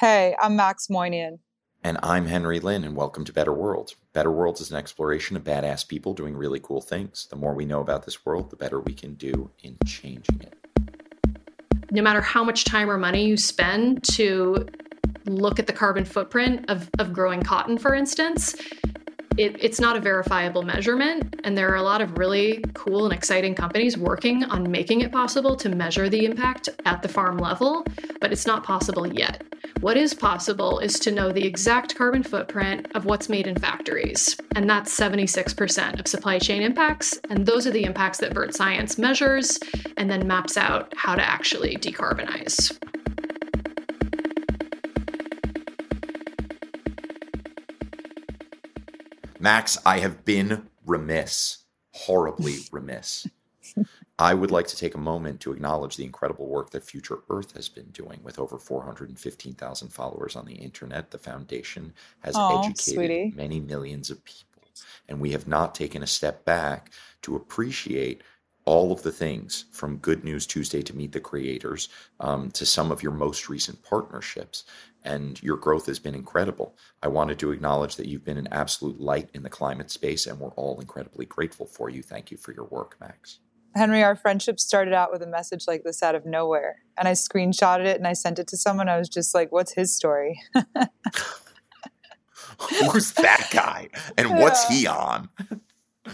Hey, I'm Max Moynihan. And I'm Henry Lin, and welcome to Better World. Better World is an exploration of badass people doing really cool things. The more we know about this world, the better we can do in changing it. No matter how much time or money you spend to look at the carbon footprint of, of growing cotton, for instance, it, it's not a verifiable measurement. And there are a lot of really cool and exciting companies working on making it possible to measure the impact at the farm level, but it's not possible yet. What is possible is to know the exact carbon footprint of what's made in factories, and that's 76% of supply chain impacts. And those are the impacts that Vert Science measures and then maps out how to actually decarbonize. Max, I have been remiss, horribly remiss. I would like to take a moment to acknowledge the incredible work that Future Earth has been doing with over 415,000 followers on the internet. The foundation has Aw, educated sweetie. many millions of people, and we have not taken a step back to appreciate all of the things from Good News Tuesday to Meet the Creators um, to some of your most recent partnerships. And your growth has been incredible. I wanted to acknowledge that you've been an absolute light in the climate space, and we're all incredibly grateful for you. Thank you for your work, Max. Henry, our friendship started out with a message like this out of nowhere. And I screenshotted it and I sent it to someone. I was just like, what's his story? Who's that guy? And what's he on?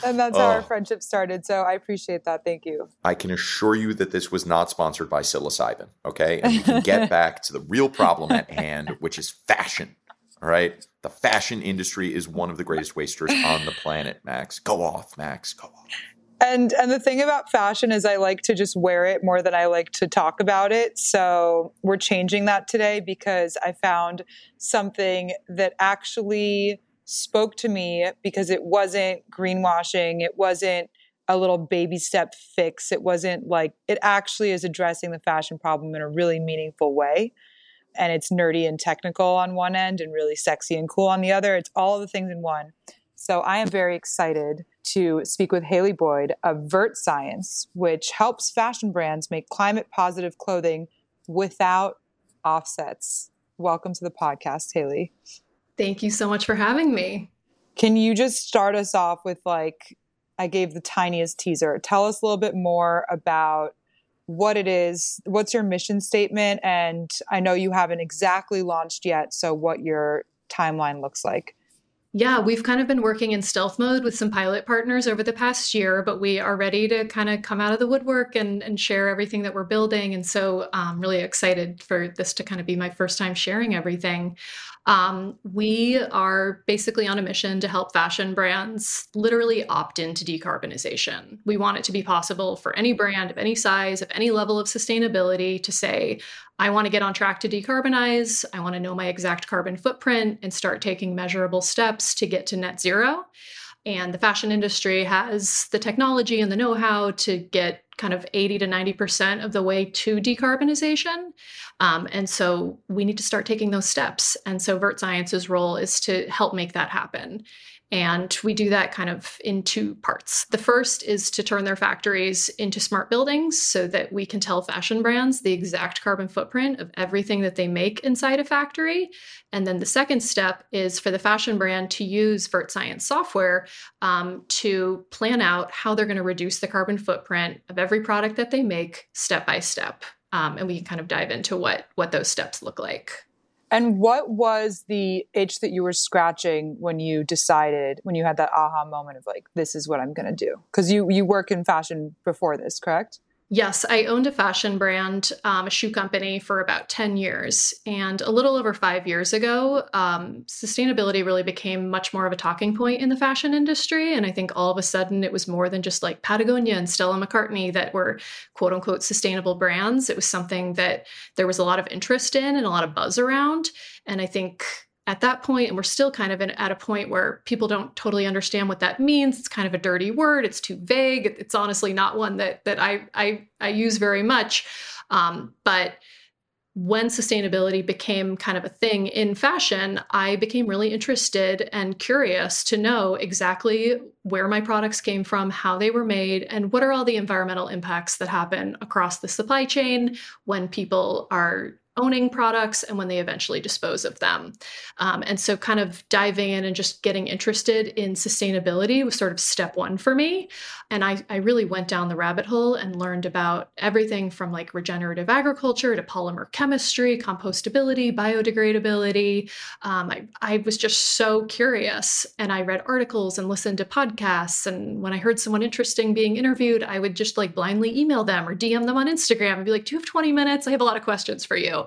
And that's how Oh. our friendship started. So I appreciate that. Thank you. I can assure you that this was not sponsored by psilocybin, okay? And we can get back to the real problem at hand, which is fashion. All right? The fashion industry is one of the greatest wasters on the planet, Max. Go off, Max. Go off. And and the thing about fashion is I like to just wear it more than I like to talk about it. So we're changing that today because I found something that actually spoke to me because it wasn't greenwashing, it wasn't a little baby step fix. It wasn't like it actually is addressing the fashion problem in a really meaningful way. And it's nerdy and technical on one end and really sexy and cool on the other. It's all the things in one. So I am very excited to speak with Haley Boyd of Vert Science, which helps fashion brands make climate positive clothing without offsets. Welcome to the podcast, Haley. Thank you so much for having me. Can you just start us off with like I gave the tiniest teaser. Tell us a little bit more about what it is, what's your mission statement and I know you haven't exactly launched yet, so what your timeline looks like. Yeah, we've kind of been working in stealth mode with some pilot partners over the past year, but we are ready to kind of come out of the woodwork and, and share everything that we're building. And so I'm really excited for this to kind of be my first time sharing everything. Um, we are basically on a mission to help fashion brands literally opt into decarbonization. We want it to be possible for any brand of any size, of any level of sustainability to say, I want to get on track to decarbonize. I want to know my exact carbon footprint and start taking measurable steps to get to net zero. And the fashion industry has the technology and the know how to get kind of 80 to 90% of the way to decarbonization. Um, and so we need to start taking those steps. And so Vert Science's role is to help make that happen. And we do that kind of in two parts. The first is to turn their factories into smart buildings so that we can tell fashion brands the exact carbon footprint of everything that they make inside a factory. And then the second step is for the fashion brand to use Vert Science software um, to plan out how they're going to reduce the carbon footprint of every product that they make step by step. Um, and we can kind of dive into what what those steps look like. And what was the itch that you were scratching when you decided, when you had that aha moment of like, this is what I'm going to do? Because you you work in fashion before this, correct? Yes, I owned a fashion brand, um, a shoe company for about 10 years. And a little over five years ago, um, sustainability really became much more of a talking point in the fashion industry. And I think all of a sudden it was more than just like Patagonia and Stella McCartney that were quote unquote sustainable brands. It was something that there was a lot of interest in and a lot of buzz around. And I think at that point, and we're still kind of in, at a point where people don't totally understand what that means. It's kind of a dirty word. It's too vague. It's honestly not one that that I I, I use very much. Um, but when sustainability became kind of a thing in fashion, I became really interested and curious to know exactly where my products came from, how they were made, and what are all the environmental impacts that happen across the supply chain when people are owning products and when they eventually dispose of them. Um, and so, kind of diving in and just getting interested in sustainability was sort of step one for me. And I, I really went down the rabbit hole and learned about everything from like regenerative agriculture to polymer chemistry, compostability, biodegradability. Um, I, I was just so curious. And I read articles and listened to podcasts. And when I heard someone interesting being interviewed, I would just like blindly email them or DM them on Instagram and be like, Do you have 20 minutes? I have a lot of questions for you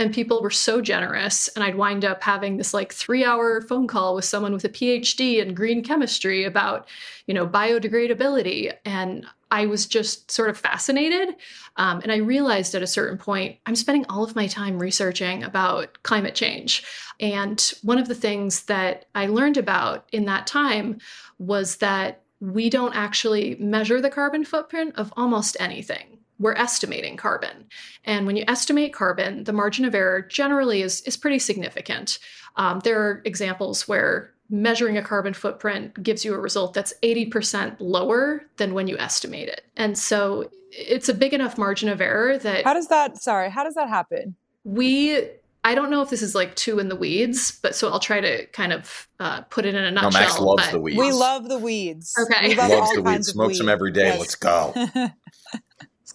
and people were so generous and i'd wind up having this like three hour phone call with someone with a phd in green chemistry about you know biodegradability. And i was just sort of fascinated um, and i realized at a certain point i'm spending all of my time researching about climate change. And one of the things that i learned about in that time was that we don't actually measure the carbon footprint of almost anything we're estimating carbon. And when you estimate carbon, the margin of error generally is, is pretty significant. Um, there are examples where measuring a carbon footprint gives you a result that's 80% lower than when you estimate it. And so it's a big enough margin of error that. How does that, sorry, how does that happen? We I don't know if this is like too in the weeds, but so I'll try to kind of uh, put it in a nutshell. No, Max loves the weeds. We love the weeds. Okay, we love loves the weeds. Smokes weeds. them every day. Yes. Let's go.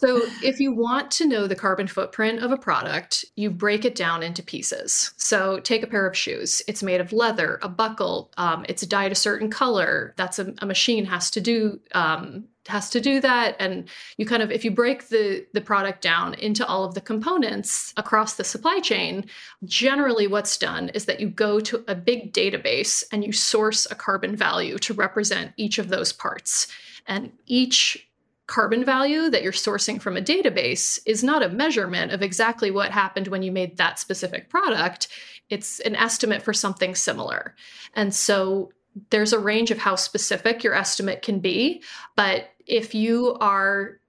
So, if you want to know the carbon footprint of a product, you break it down into pieces. So, take a pair of shoes. It's made of leather, a buckle. Um, it's dyed a certain color. That's a, a machine has to do um, has to do that. And you kind of, if you break the the product down into all of the components across the supply chain, generally what's done is that you go to a big database and you source a carbon value to represent each of those parts. And each carbon value that you're sourcing from a database is not a measurement of exactly what happened when you made that specific product. It's an estimate for something similar. And so there's a range of how specific your estimate can be. But if you are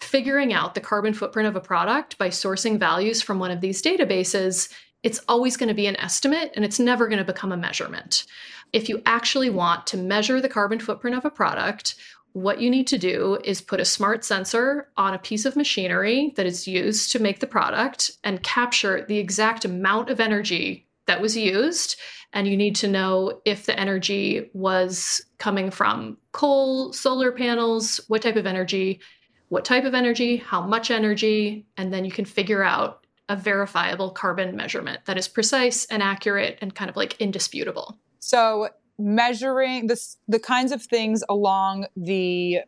figuring out the carbon footprint of a product by sourcing values from one of these databases, it's always going to be an estimate and it's never going to become a measurement. If you actually want to measure the carbon footprint of a product, what you need to do is put a smart sensor on a piece of machinery that is used to make the product and capture the exact amount of energy that was used. And you need to know if the energy was coming from coal, solar panels, what type of energy, what type of energy, how much energy, and then you can figure out a verifiable carbon measurement that is precise and accurate and kind of like indisputable. So measuring this the kinds of things along the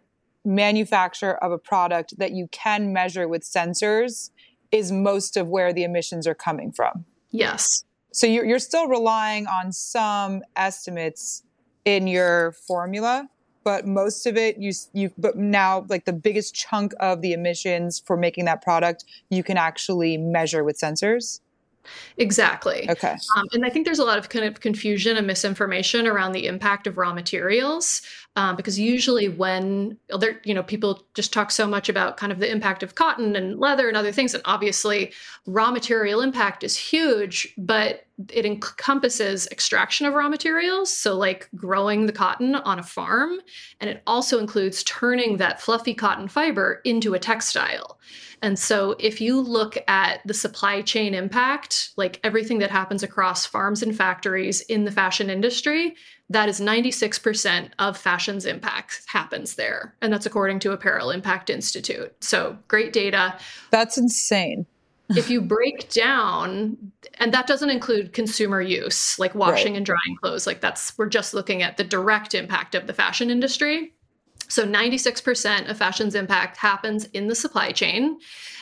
manufacture of a product that you can measure with sensors is most of where the emissions are coming from. Yes. So you're, you're still relying on some estimates in your formula, but most of it you you but now like the biggest chunk of the emissions for making that product you can actually measure with sensors. Exactly. Okay. Um, and I think there's a lot of kind of confusion and misinformation around the impact of raw materials um, because usually when other, you know, people just talk so much about kind of the impact of cotton and leather and other things, and obviously raw material impact is huge, but it encompasses extraction of raw materials, so like growing the cotton on a farm, and it also includes turning that fluffy cotton fiber into a textile. And so, if you look at the supply chain impact, like everything that happens across farms and factories in the fashion industry, that is 96% of fashion's impact happens there. And that's according to Apparel Impact Institute. So, great data. That's insane. if you break down, and that doesn't include consumer use, like washing right. and drying clothes, like that's, we're just looking at the direct impact of the fashion industry. So 96% of fashion's impact happens in the supply chain.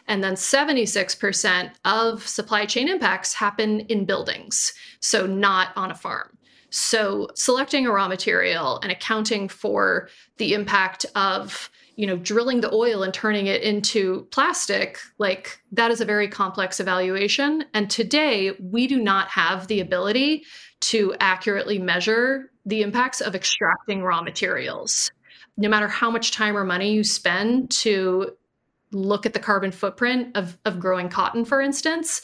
And then 76% of supply chain impacts happen in buildings, so not on a farm. So selecting a raw material and accounting for the impact of you know drilling the oil and turning it into plastic like that is a very complex evaluation. And today we do not have the ability to accurately measure the impacts of extracting raw materials. No matter how much time or money you spend to look at the carbon footprint of, of growing cotton, for instance,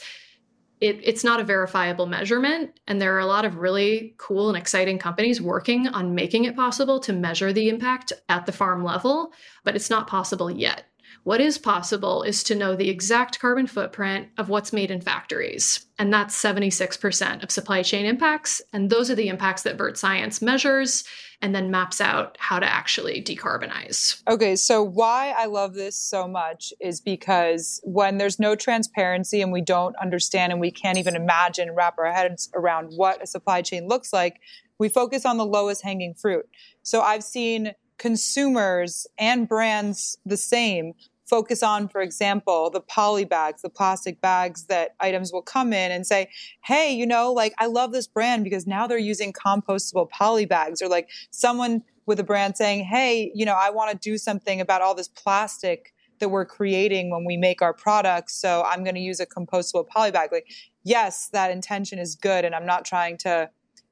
it, it's not a verifiable measurement. And there are a lot of really cool and exciting companies working on making it possible to measure the impact at the farm level, but it's not possible yet. What is possible is to know the exact carbon footprint of what's made in factories. And that's 76% of supply chain impacts. And those are the impacts that Vert Science measures and then maps out how to actually decarbonize. Okay, so why I love this so much is because when there's no transparency and we don't understand and we can't even imagine, wrap our heads around what a supply chain looks like, we focus on the lowest hanging fruit. So I've seen consumers and brands the same focus on, for example, the poly bags, the plastic bags that items will come in and say, hey, you know, like I love this brand because now they're using compostable poly bags, or like someone with a brand saying, hey, you know, I want to do something about all this plastic that we're creating when we make our products. So I'm going to use a compostable poly bag. Like, yes, that intention is good. And I'm not trying to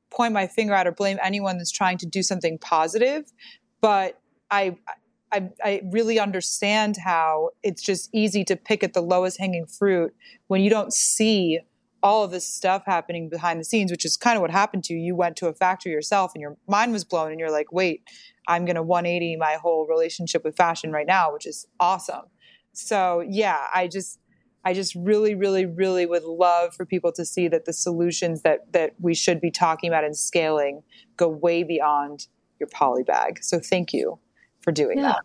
point my finger at or blame anyone that's trying to do something positive. But I, I, I really understand how it's just easy to pick at the lowest hanging fruit when you don't see all of this stuff happening behind the scenes, which is kind of what happened to you. You went to a factory yourself and your mind was blown, and you're like, wait, I'm going to 180 my whole relationship with fashion right now, which is awesome. So, yeah, I just. I just really, really, really would love for people to see that the solutions that that we should be talking about and scaling go way beyond your poly bag. So thank you for doing yeah. that.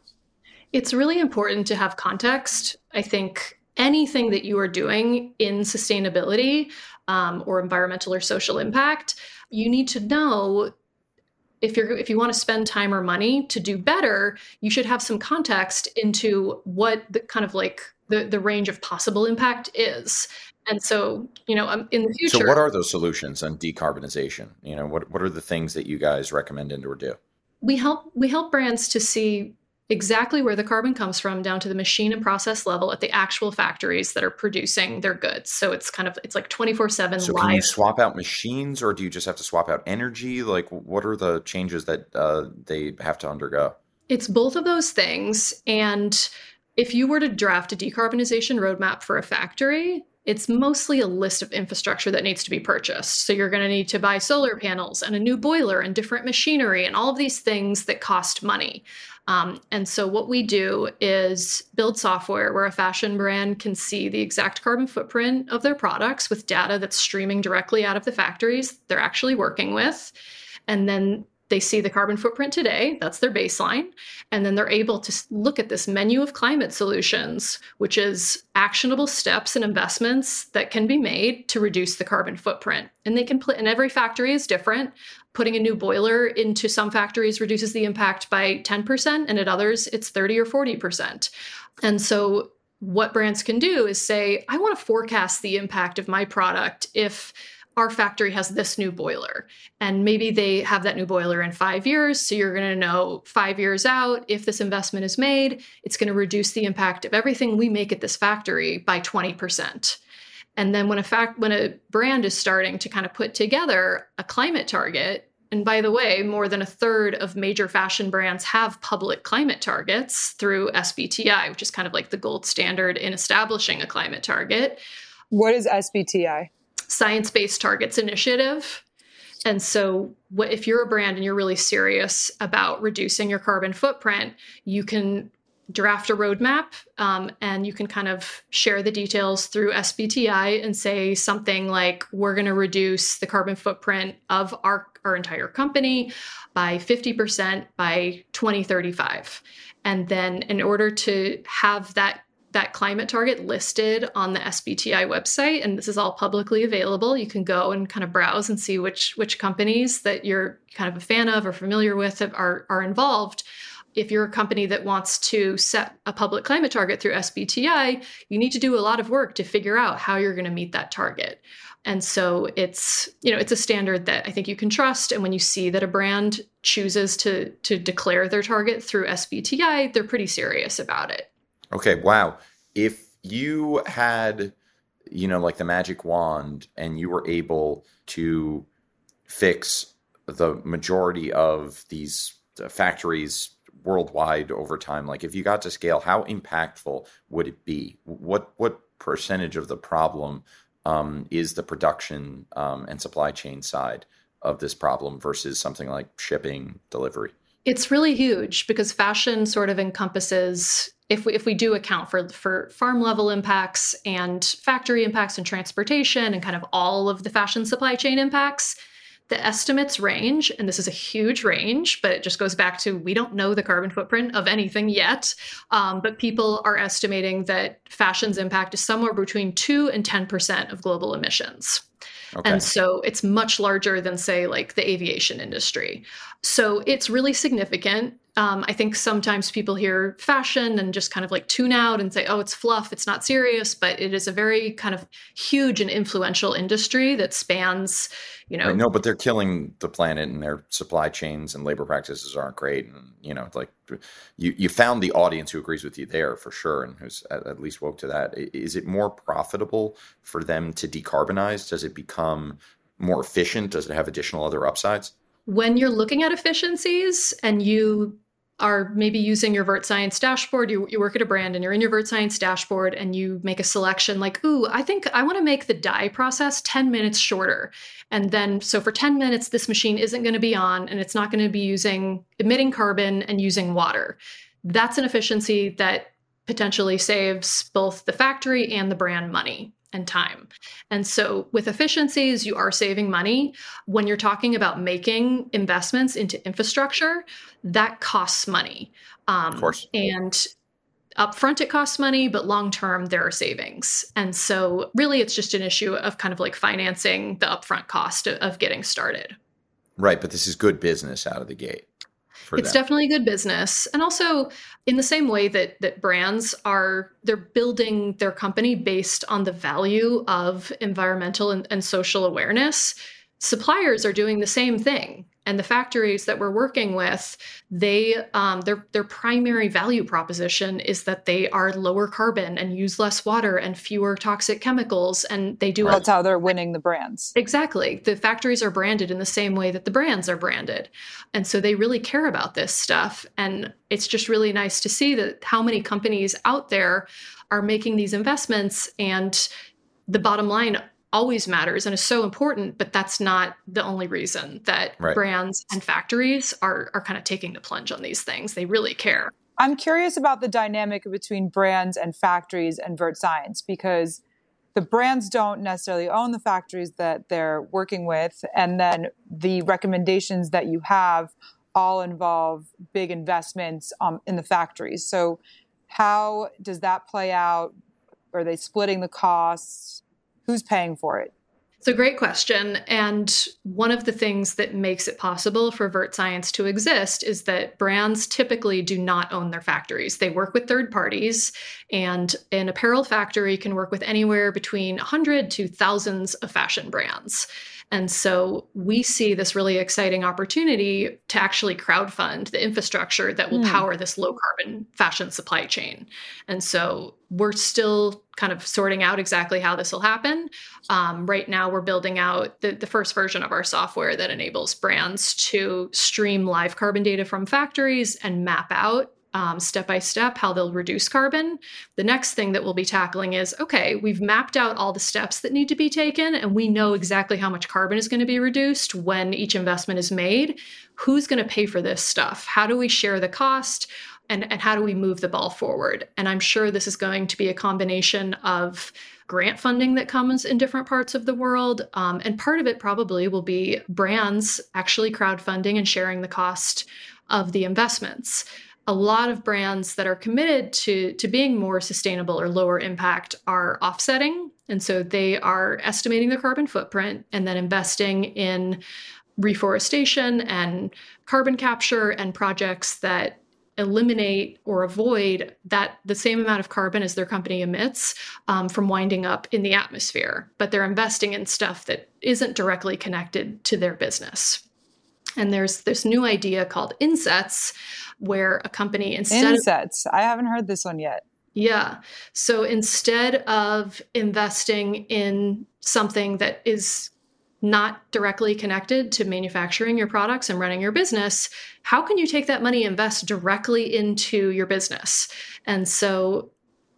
It's really important to have context. I think anything that you are doing in sustainability um, or environmental or social impact, you need to know if you're if you want to spend time or money to do better, you should have some context into what the kind of like the the range of possible impact is. And so, you know, um, in the future. So, what are those solutions on decarbonization? You know, what what are the things that you guys recommend and or do? We help we help brands to see exactly where the carbon comes from down to the machine and process level at the actual factories that are producing their goods. So it's kind of it's like 24 7 so live. can you swap out machines or do you just have to swap out energy? Like what are the changes that uh, they have to undergo? It's both of those things. And if you were to draft a decarbonization roadmap for a factory it's mostly a list of infrastructure that needs to be purchased. So you're going to need to buy solar panels and a new boiler and different machinery and all of these things that cost money. Um, and so what we do is build software where a fashion brand can see the exact carbon footprint of their products with data that's streaming directly out of the factories they're actually working with. And then they see the carbon footprint today, that's their baseline. And then they're able to look at this menu of climate solutions, which is actionable steps and investments that can be made to reduce the carbon footprint. And they can, and every factory is different. Putting a new boiler into some factories reduces the impact by 10%, and at others, it's 30 or 40%. And so what brands can do is say, I want to forecast the impact of my product if our factory has this new boiler and maybe they have that new boiler in five years so you're going to know five years out if this investment is made it's going to reduce the impact of everything we make at this factory by 20% and then when a fact when a brand is starting to kind of put together a climate target and by the way more than a third of major fashion brands have public climate targets through sbti which is kind of like the gold standard in establishing a climate target. What is sbti science based targets initiative. And so, what, if you're a brand and you're really serious about reducing your carbon footprint, you can draft a roadmap um, and you can kind of share the details through SBTI and say something like, we're going to reduce the carbon footprint of our, our entire company by 50% by 2035. And then, in order to have that that climate target listed on the SBTI website and this is all publicly available. You can go and kind of browse and see which which companies that you're kind of a fan of or familiar with are are involved. If you're a company that wants to set a public climate target through SBTI, you need to do a lot of work to figure out how you're going to meet that target. And so it's, you know, it's a standard that I think you can trust and when you see that a brand chooses to to declare their target through SBTI, they're pretty serious about it. Okay, wow. If you had, you know, like the magic wand and you were able to fix the majority of these uh, factories worldwide over time, like if you got to scale, how impactful would it be? What what percentage of the problem um, is the production um, and supply chain side of this problem versus something like shipping, delivery? It's really huge because fashion sort of encompasses if we if we do account for for farm level impacts and factory impacts and transportation and kind of all of the fashion supply chain impacts, the estimates range, and this is a huge range, but it just goes back to we don't know the carbon footprint of anything yet. Um, but people are estimating that fashion's impact is somewhere between 2 and 10% of global emissions. Okay. And so it's much larger than, say, like the aviation industry. So it's really significant. Um, I think sometimes people hear fashion and just kind of like tune out and say, oh, it's fluff, it's not serious. But it is a very kind of huge and influential industry that spans, you know. Know, but they're killing the planet and their supply chains and labor practices aren't great. And, you know, like you, you found the audience who agrees with you there for sure and who's at, at least woke to that. Is it more profitable for them to decarbonize? Does it become more efficient? Does it have additional other upsides? when you're looking at efficiencies and you are maybe using your VertScience dashboard, you, you work at a brand and you're in your VertScience dashboard and you make a selection like, ooh, I think I want to make the dye process 10 minutes shorter. And then, so for 10 minutes, this machine isn't going to be on and it's not going to be using emitting carbon and using water. That's an efficiency that potentially saves both the factory and the brand money and time. And so with efficiencies, you are saving money. When you're talking about making investments into infrastructure, that costs money. Um, of course. And upfront, it costs money, but long term, there are savings. And so really, it's just an issue of kind of like financing the upfront cost of, of getting started. Right. But this is good business out of the gate it's them. definitely good business and also in the same way that that brands are they're building their company based on the value of environmental and, and social awareness suppliers are doing the same thing. And the factories that we're working with they um, their their primary value proposition is that they are lower carbon and use less water and fewer toxic chemicals and they do that's how they're winning the brands. Exactly. The factories are branded in the same way that the brands are branded. And so they really care about this stuff. And it's just really nice to see that how many companies out there are making these investments and the bottom line always matters and is so important, but that's not the only reason that right. brands and factories are are kind of taking the plunge on these things. They really care. I'm curious about the dynamic between brands and factories and vert science because the brands don't necessarily own the factories that they're working with, and then the recommendations that you have all involve big investments um, in the factories. So, how does that play out? Are they splitting the costs? Who's paying for it? It's a great question. And one of the things that makes it possible for Vert Science to exist is that brands typically do not own their factories. They work with third parties, and an apparel factory can work with anywhere between 100 to thousands of fashion brands. And so we see this really exciting opportunity to actually crowdfund the infrastructure that will mm. power this low carbon fashion supply chain. And so we're still kind of sorting out exactly how this will happen. Um, right now, we're building out the, the first version of our software that enables brands to stream live carbon data from factories and map out um, step by step how they'll reduce carbon. The next thing that we'll be tackling is okay, we've mapped out all the steps that need to be taken, and we know exactly how much carbon is going to be reduced when each investment is made. Who's going to pay for this stuff? How do we share the cost? And, and how do we move the ball forward? And I'm sure this is going to be a combination of grant funding that comes in different parts of the world. Um, and part of it probably will be brands actually crowdfunding and sharing the cost of the investments a lot of brands that are committed to, to being more sustainable or lower impact are offsetting. And so they are estimating their carbon footprint and then investing in reforestation and carbon capture and projects that eliminate or avoid that the same amount of carbon as their company emits um, from winding up in the atmosphere but they're investing in stuff that isn't directly connected to their business and there's this new idea called insets where a company instead insets. Of, I haven't heard this one yet. Yeah. So instead of investing in something that is not directly connected to manufacturing your products and running your business, how can you take that money invest directly into your business? And so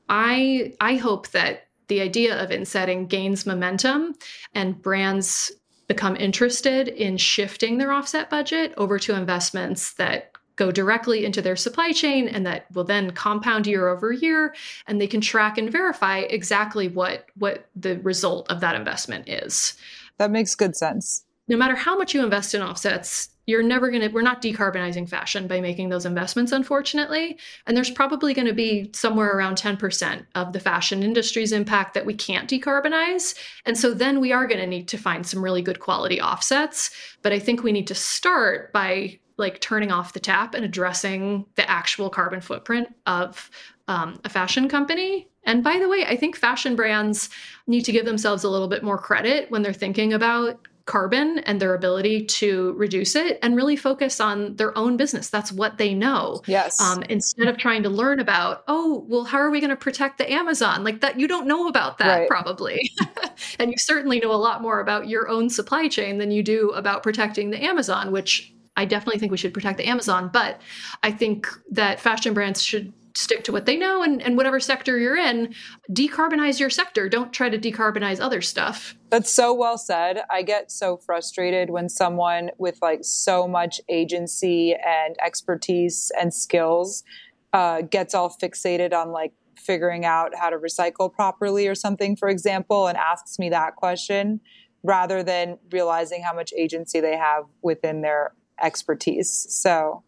I I hope that the idea of insetting gains momentum and brands become interested in shifting their offset budget over to investments that go directly into their supply chain and that will then compound year over year and they can track and verify exactly what what the result of that investment is. That makes good sense. No matter how much you invest in offsets you're never going to we're not decarbonizing fashion by making those investments unfortunately. And there's probably going to be somewhere around 10% of the fashion industry's impact that we can't decarbonize. And so then we are going to need to find some really good quality offsets. But i think we need to start by like turning off the tap and addressing the actual carbon footprint of um, a fashion company. And by the way, I think fashion brands need to give themselves a little bit more credit when they're thinking about carbon and their ability to reduce it and really focus on their own business. That's what they know. Yes. Um, instead of trying to learn about, oh, well, how are we going to protect the Amazon? Like that, you don't know about that right. probably. and you certainly know a lot more about your own supply chain than you do about protecting the Amazon, which I definitely think we should protect the Amazon, but I think that fashion brands should stick to what they know and, and whatever sector you're in, decarbonize your sector. Don't try to decarbonize other stuff. That's so well said. I get so frustrated when someone with like so much agency and expertise and skills uh, gets all fixated on like figuring out how to recycle properly or something, for example, and asks me that question rather than realizing how much agency they have within their expertise. So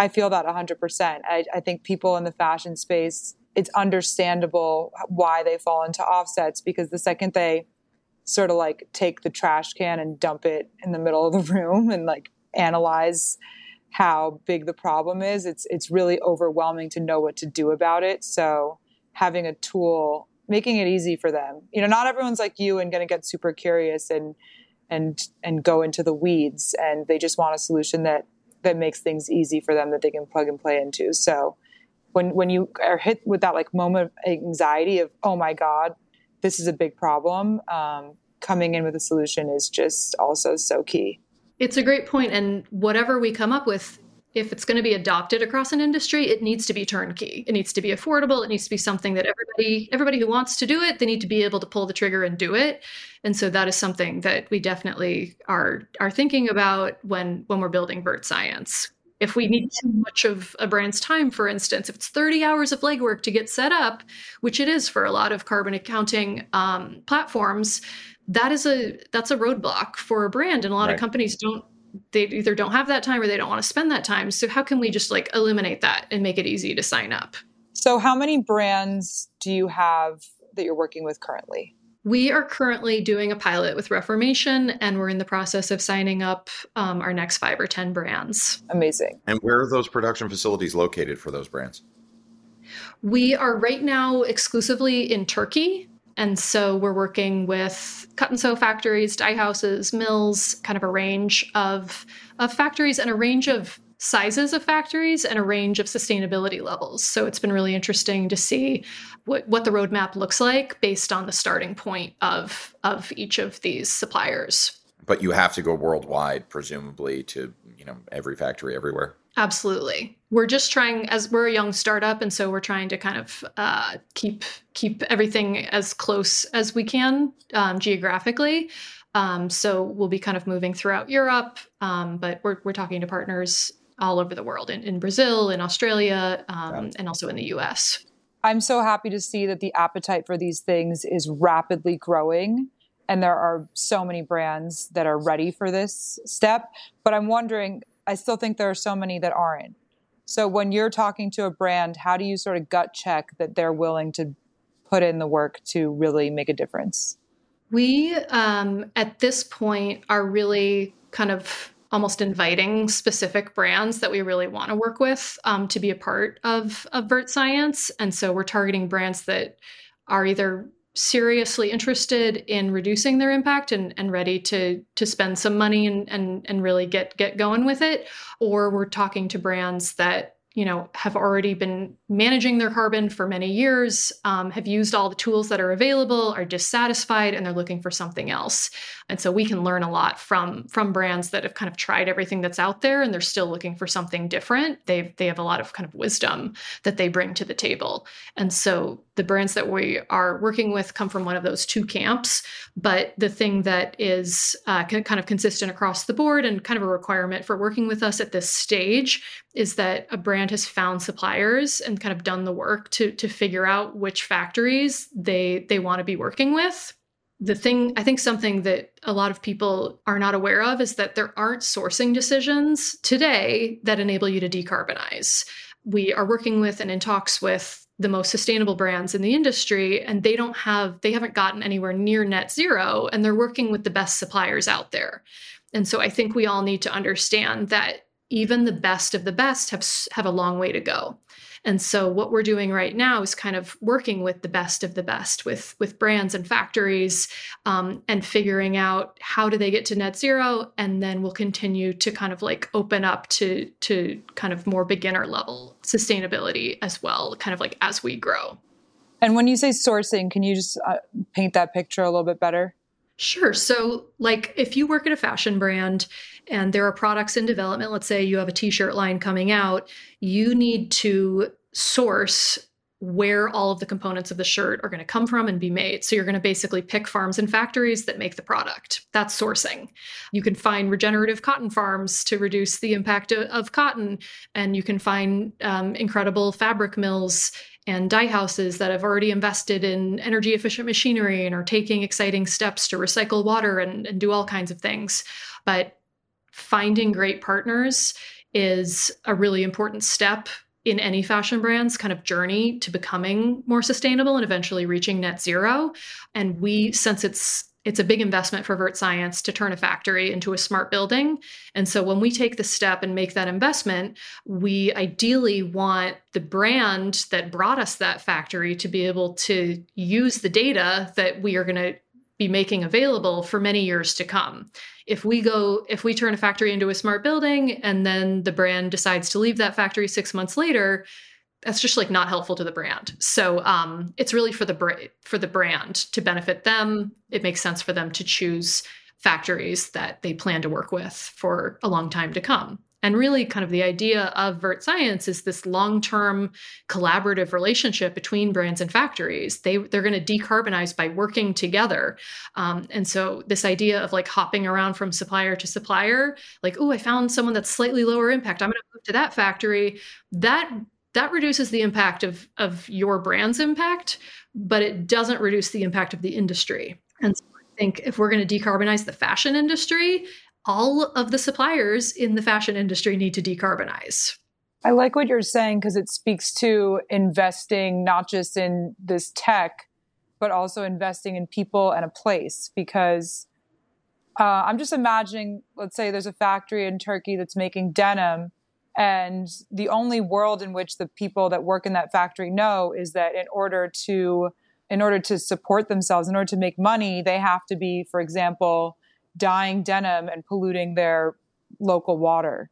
I feel that 100%. I, I think people in the fashion space, it's understandable why they fall into offsets because the second they sort of like take the trash can and dump it in the middle of the room and like analyze how big the problem is, it's it's really overwhelming to know what to do about it. So having a tool making it easy for them. You know, not everyone's like you and going to get super curious and and and go into the weeds and they just want a solution that that makes things easy for them that they can plug and play into. So when when you are hit with that like moment of anxiety of oh my god this is a big problem um, coming in with a solution is just also so key. It's a great point and whatever we come up with if it's going to be adopted across an industry it needs to be turnkey. It needs to be affordable. It needs to be something that everybody everybody who wants to do it they need to be able to pull the trigger and do it. And so that is something that we definitely are are thinking about when when we're building vert science. If we need too much of a brand's time for instance if it's 30 hours of legwork to get set up which it is for a lot of carbon accounting um, platforms that is a that's a roadblock for a brand and a lot right. of companies don't they either don't have that time or they don't want to spend that time. So how can we just like eliminate that and make it easy to sign up? So how many brands do you have that you're working with currently? We are currently doing a pilot with Reformation, and we're in the process of signing up um, our next five or 10 brands. Amazing. And where are those production facilities located for those brands? We are right now exclusively in Turkey. And so we're working with cut and sew factories, dye houses, mills, kind of a range of, of factories and a range of sizes of factories and a range of sustainability levels. So it's been really interesting to see what, what the roadmap looks like based on the starting point of, of each of these suppliers. But you have to go worldwide, presumably, to you know every factory everywhere. Absolutely. We're just trying as we're a young startup and so we're trying to kind of uh, keep keep everything as close as we can um, geographically. Um, so we'll be kind of moving throughout Europe, um, but we're we're talking to partners all over the world in, in Brazil, in Australia, um, and also in the US. I'm so happy to see that the appetite for these things is rapidly growing and there are so many brands that are ready for this step. But I'm wondering, I still think there are so many that aren't. So when you're talking to a brand, how do you sort of gut check that they're willing to put in the work to really make a difference? We, um, at this point, are really kind of almost inviting specific brands that we really want to work with um, to be a part of, of Vert Science. And so we're targeting brands that are either seriously interested in reducing their impact and, and ready to to spend some money and, and and really get get going with it or we're talking to brands that you know have already been managing their carbon for many years um, have used all the tools that are available are dissatisfied and they're looking for something else. And so we can learn a lot from from brands that have kind of tried everything that's out there and they're still looking for something different. They they have a lot of kind of wisdom that they bring to the table. And so the brands that we are working with come from one of those two camps. But the thing that is uh, kind of consistent across the board and kind of a requirement for working with us at this stage is that a brand has found suppliers and kind of done the work to to figure out which factories they they want to be working with. The thing i think something that a lot of people are not aware of is that there aren't sourcing decisions today that enable you to decarbonize. We are working with and in talks with the most sustainable brands in the industry and they don't have they haven't gotten anywhere near net zero and they're working with the best suppliers out there. And so i think we all need to understand that even the best of the best have have a long way to go. And so what we're doing right now is kind of working with the best of the best with with brands and factories um, and figuring out how do they get to net zero and then we'll continue to kind of like open up to to kind of more beginner level sustainability as well kind of like as we grow. And when you say sourcing can you just uh, paint that picture a little bit better Sure. So, like, if you work at a fashion brand and there are products in development, let's say you have a t shirt line coming out, you need to source where all of the components of the shirt are going to come from and be made. So, you're going to basically pick farms and factories that make the product. That's sourcing. You can find regenerative cotton farms to reduce the impact of, of cotton, and you can find um, incredible fabric mills and dye houses that have already invested in energy efficient machinery and are taking exciting steps to recycle water and, and do all kinds of things. But finding great partners is a really important step in any fashion brand's kind of journey to becoming more sustainable and eventually reaching net zero. And we, since it's it's a big investment for Vert Science to turn a factory into a smart building. And so when we take the step and make that investment, we ideally want the brand that brought us that factory to be able to use the data that we are going to be making available for many years to come. If we go if we turn a factory into a smart building and then the brand decides to leave that factory 6 months later, that's just like not helpful to the brand. So um, it's really for the bra- for the brand to benefit them. It makes sense for them to choose factories that they plan to work with for a long time to come. And really, kind of the idea of Vert Science is this long-term collaborative relationship between brands and factories. They they're going to decarbonize by working together. Um, and so this idea of like hopping around from supplier to supplier, like oh, I found someone that's slightly lower impact. I'm going to move to that factory. That that reduces the impact of of your brand's impact, but it doesn't reduce the impact of the industry. And so I think if we're going to decarbonize the fashion industry, all of the suppliers in the fashion industry need to decarbonize. I like what you're saying because it speaks to investing not just in this tech, but also investing in people and a place. Because uh, I'm just imagining, let's say there's a factory in Turkey that's making denim and the only world in which the people that work in that factory know is that in order to in order to support themselves, in order to make money, they have to be, for example, dyeing denim and polluting their local water.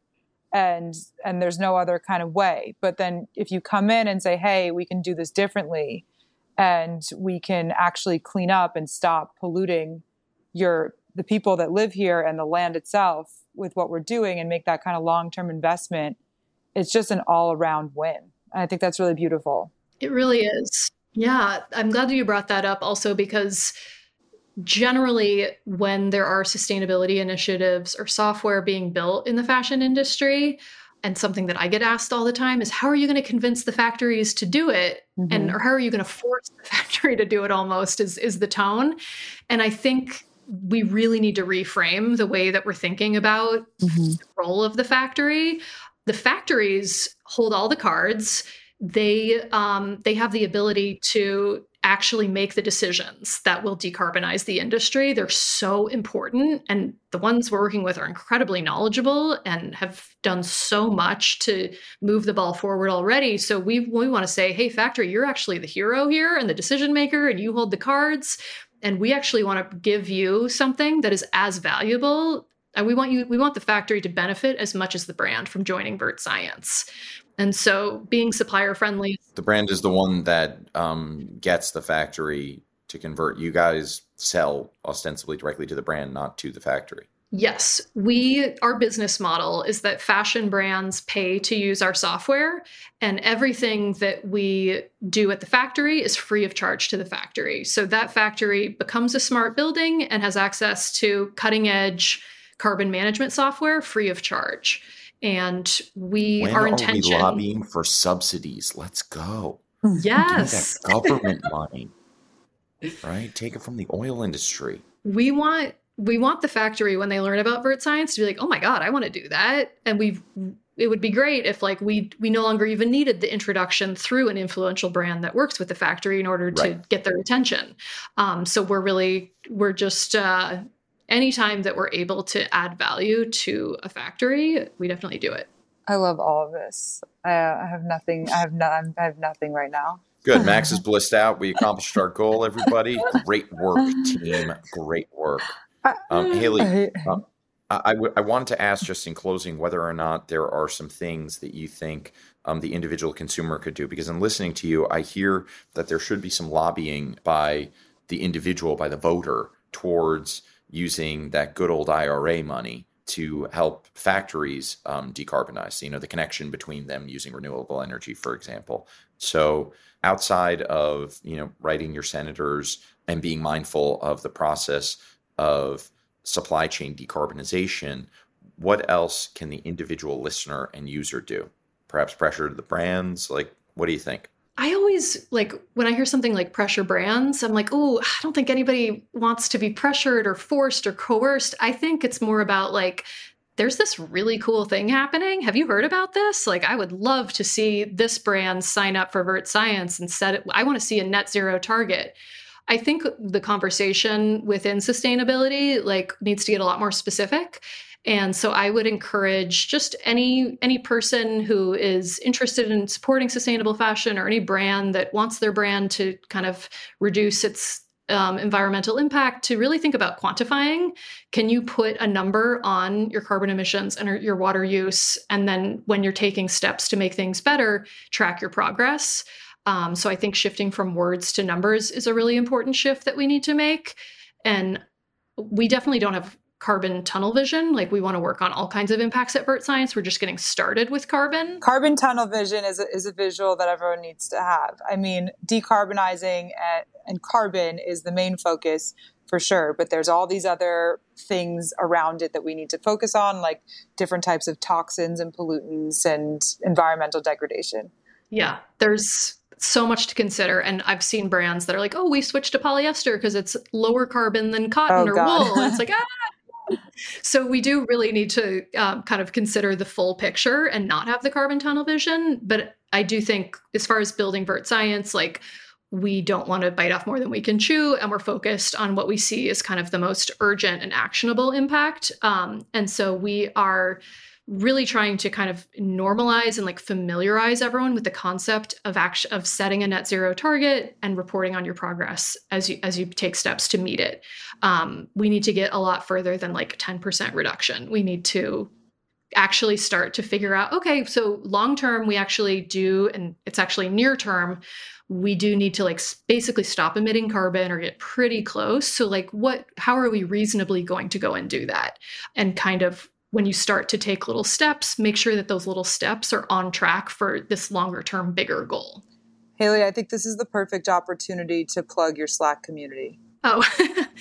And and there's no other kind of way. But then if you come in and say, hey, we can do this differently and we can actually clean up and stop polluting your the people that live here and the land itself with what we're doing and make that kind of long-term investment it's just an all-around win. And i think that's really beautiful. It really is. Yeah. I'm glad that you brought that up also because generally when there are sustainability initiatives or software being built in the fashion industry and something that i get asked all the time is how are you going to convince the factories to do it? Mm-hmm. and or how are you going to force the factory to do it almost? is is the tone. And i think we really need to reframe the way that we're thinking about mm-hmm. the role of the factory. The factories hold all the cards. They um, they have the ability to actually make the decisions that will decarbonize the industry. They're so important, and the ones we're working with are incredibly knowledgeable and have done so much to move the ball forward already. So we we want to say, hey, factory, you're actually the hero here and the decision maker, and you hold the cards and we actually want to give you something that is as valuable and we want you we want the factory to benefit as much as the brand from joining Vert Science. And so being supplier friendly. The brand is the one that um, gets the factory to convert. You guys sell ostensibly directly to the brand, not to the factory. Yes, we our business model is that fashion brands pay to use our software and everything that we do at the factory is free of charge to the factory. So that factory becomes a smart building and has access to cutting edge carbon management software free of charge. And we when our are intention we lobbying for subsidies? Let's go. Mm-hmm. Yes. Give me that government money. Right? Take it from the oil industry. We want we want the factory when they learn about vert science to be like, oh my god, I want to do that. And we it would be great if like we we no longer even needed the introduction through an influential brand that works with the factory in order to Right. get their attention. Um, so we're really we're just uh, anytime that we're able to add value to a factory, we definitely do it. I love all of this. I, I have nothing. I have no, I'm- I have nothing right now. Good. Max is blissed out. We accomplished our goal, everybody. Great work, team. Great work. Um, Haley, I, I w- I wanted to ask just in closing whether or not there are some things that you think um, the individual consumer could do. Because in listening to you, I hear that there should be some lobbying by the individual, by the voter, towards using that good old IRA money to help factories um, decarbonize. You know, the connection between them using renewable energy, for example. So outside of you know writing your senators and being mindful of the process of supply chain decarbonization, what else can the individual listener and user do? Perhaps pressure the brands? Like, what do you think? I always like when I hear something like pressure brands, I'm like, oh, I don't think anybody wants to be pressured or forced or coerced. I think it's more about like, there's this really cool thing happening. Have you heard about this? Like, I would love to see this brand sign up for Vert Science and set it. I want to see a net zero target. I think the conversation within sustainability like needs to get a lot more specific. And so I would encourage just any any person who is interested in supporting sustainable fashion or any brand that wants their brand to kind of reduce its um, environmental impact to really think about quantifying. Can you put a number on your carbon emissions and your water use? And then when you're taking steps to make things better, track your progress. Um, so I think shifting from words to numbers is a really important shift that we need to make. And we definitely don't have carbon tunnel vision. Like we want to work on all kinds of impacts at Vert Science. We're just getting started with carbon. Carbon tunnel vision is a, is a visual that everyone needs to have. I mean, decarbonizing and, and carbon is the main focus for sure, but there's all these other things around it that we need to focus on, like different types of toxins and pollutants and environmental degradation. Yeah, there's so much to consider. And I've seen brands that are like, oh, we switched to polyester because it's lower carbon than cotton Oh, or God. wool. And it's like, ah. So we do really need to um, kind of consider the full picture and not have the carbon tunnel vision. But I do think, as far as building Vert Science, like we don't want to bite off more than we can chew, and we're focused on what we see as kind of the most urgent and actionable impact. Um, and so we are really trying to kind of normalize and like familiarize everyone with the concept of action of setting a net zero target and reporting on your progress as you as you take steps to meet it. Um, we need to get a lot further than like 10% reduction. We need to actually start to figure out okay so long term we actually do and it's actually near term we do need to like basically stop emitting carbon or get pretty close so like what how are we reasonably going to go and do that and kind of when you start to take little steps make sure that those little steps are on track for this longer term bigger goal Haley, I think this is the perfect opportunity to plug your Slack community. Oh,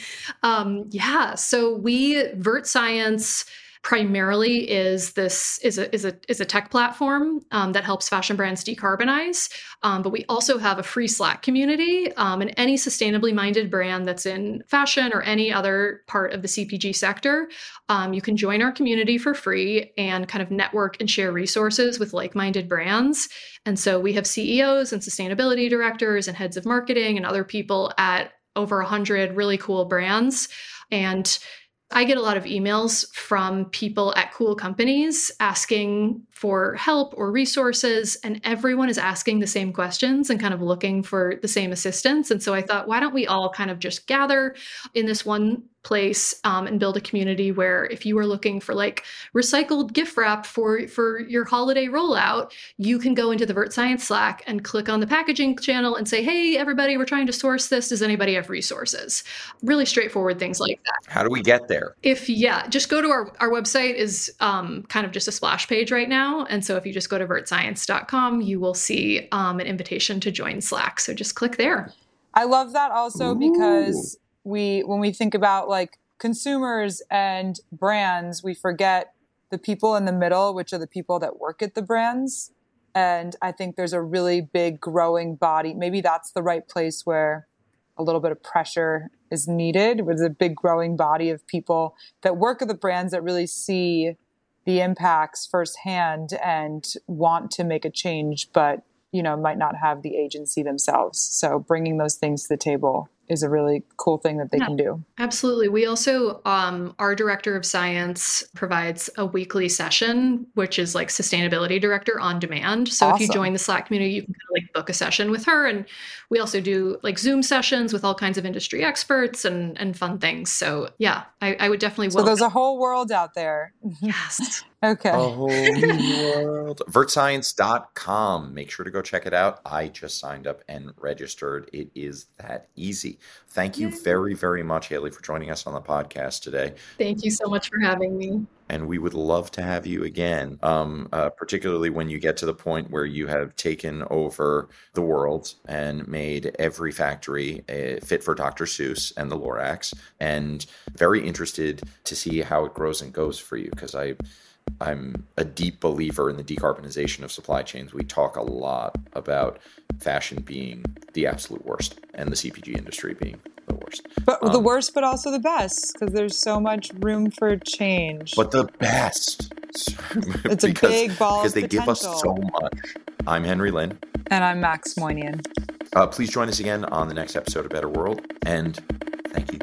um, yeah. So we Vert Science primarily is this is a is a is a tech platform um, that helps fashion brands decarbonize. Um, but we also have a free Slack community, um, and any sustainably minded brand that's in fashion or any other part of the CPG sector, um, you can join our community for free and kind of network and share resources with like minded brands. And so we have CEOs and sustainability directors and heads of marketing and other people at over 100 really cool brands. And I get a lot of emails from people at cool companies asking for help or resources, and everyone is asking the same questions and kind of looking for the same assistance. And so I thought, why don't we all kind of just gather in this one place um, and build a community where if you are looking for like recycled gift wrap for for your holiday rollout you can go into the vert science slack and click on the packaging channel and say hey everybody we're trying to source this. Does anybody have resources? Really straightforward things like that. How do we get there? if yeah just go to our our website is um, kind of just a splash page right now. And so if you just go to vertscience.com you will see um, an invitation to join slack. So just click there. I love that also because we when we think about like consumers and brands, we forget the people in the middle, which are the people that work at the brands. And I think there's a really big growing body. Maybe that's the right place where a little bit of pressure is needed. There's a big growing body of people that work at the brands that really see the impacts firsthand and want to make a change, but you know might not have the agency themselves. So bringing those things to the table is a really cool thing that they yeah, can do. Absolutely. We also, um, our director of science provides a weekly session, which is like sustainability director on demand. So awesome. if you join the Slack community, you can kind of like book a session with her. And we also do like Zoom sessions with all kinds of industry experts and, and fun things. So yeah, I, I would definitely. So there's a whole world out there. Yes. Okay. A whole world. Vertscience.com. Make sure to go check it out. I just signed up and registered. It is that easy. Thank you very, very much, Haley, for joining us on the podcast today. Thank you so much for having me. And we would love to have you again, um, uh, particularly when you get to the point where you have taken over the world and made every factory uh, fit for Dr. Seuss and the Lorax. And very interested to see how it grows and goes for you because I I'm a deep believer in the decarbonization of supply chains. We talk a lot about fashion being the absolute worst and the CPG industry being the worst. But um, the worst, but also the best because there's so much room for change. But the best. it's because, a big ball because they potential. give us so much. I'm Henry Lin. And I'm Max Moynihan. Uh, please join us again on the next episode of Better World. And thank you.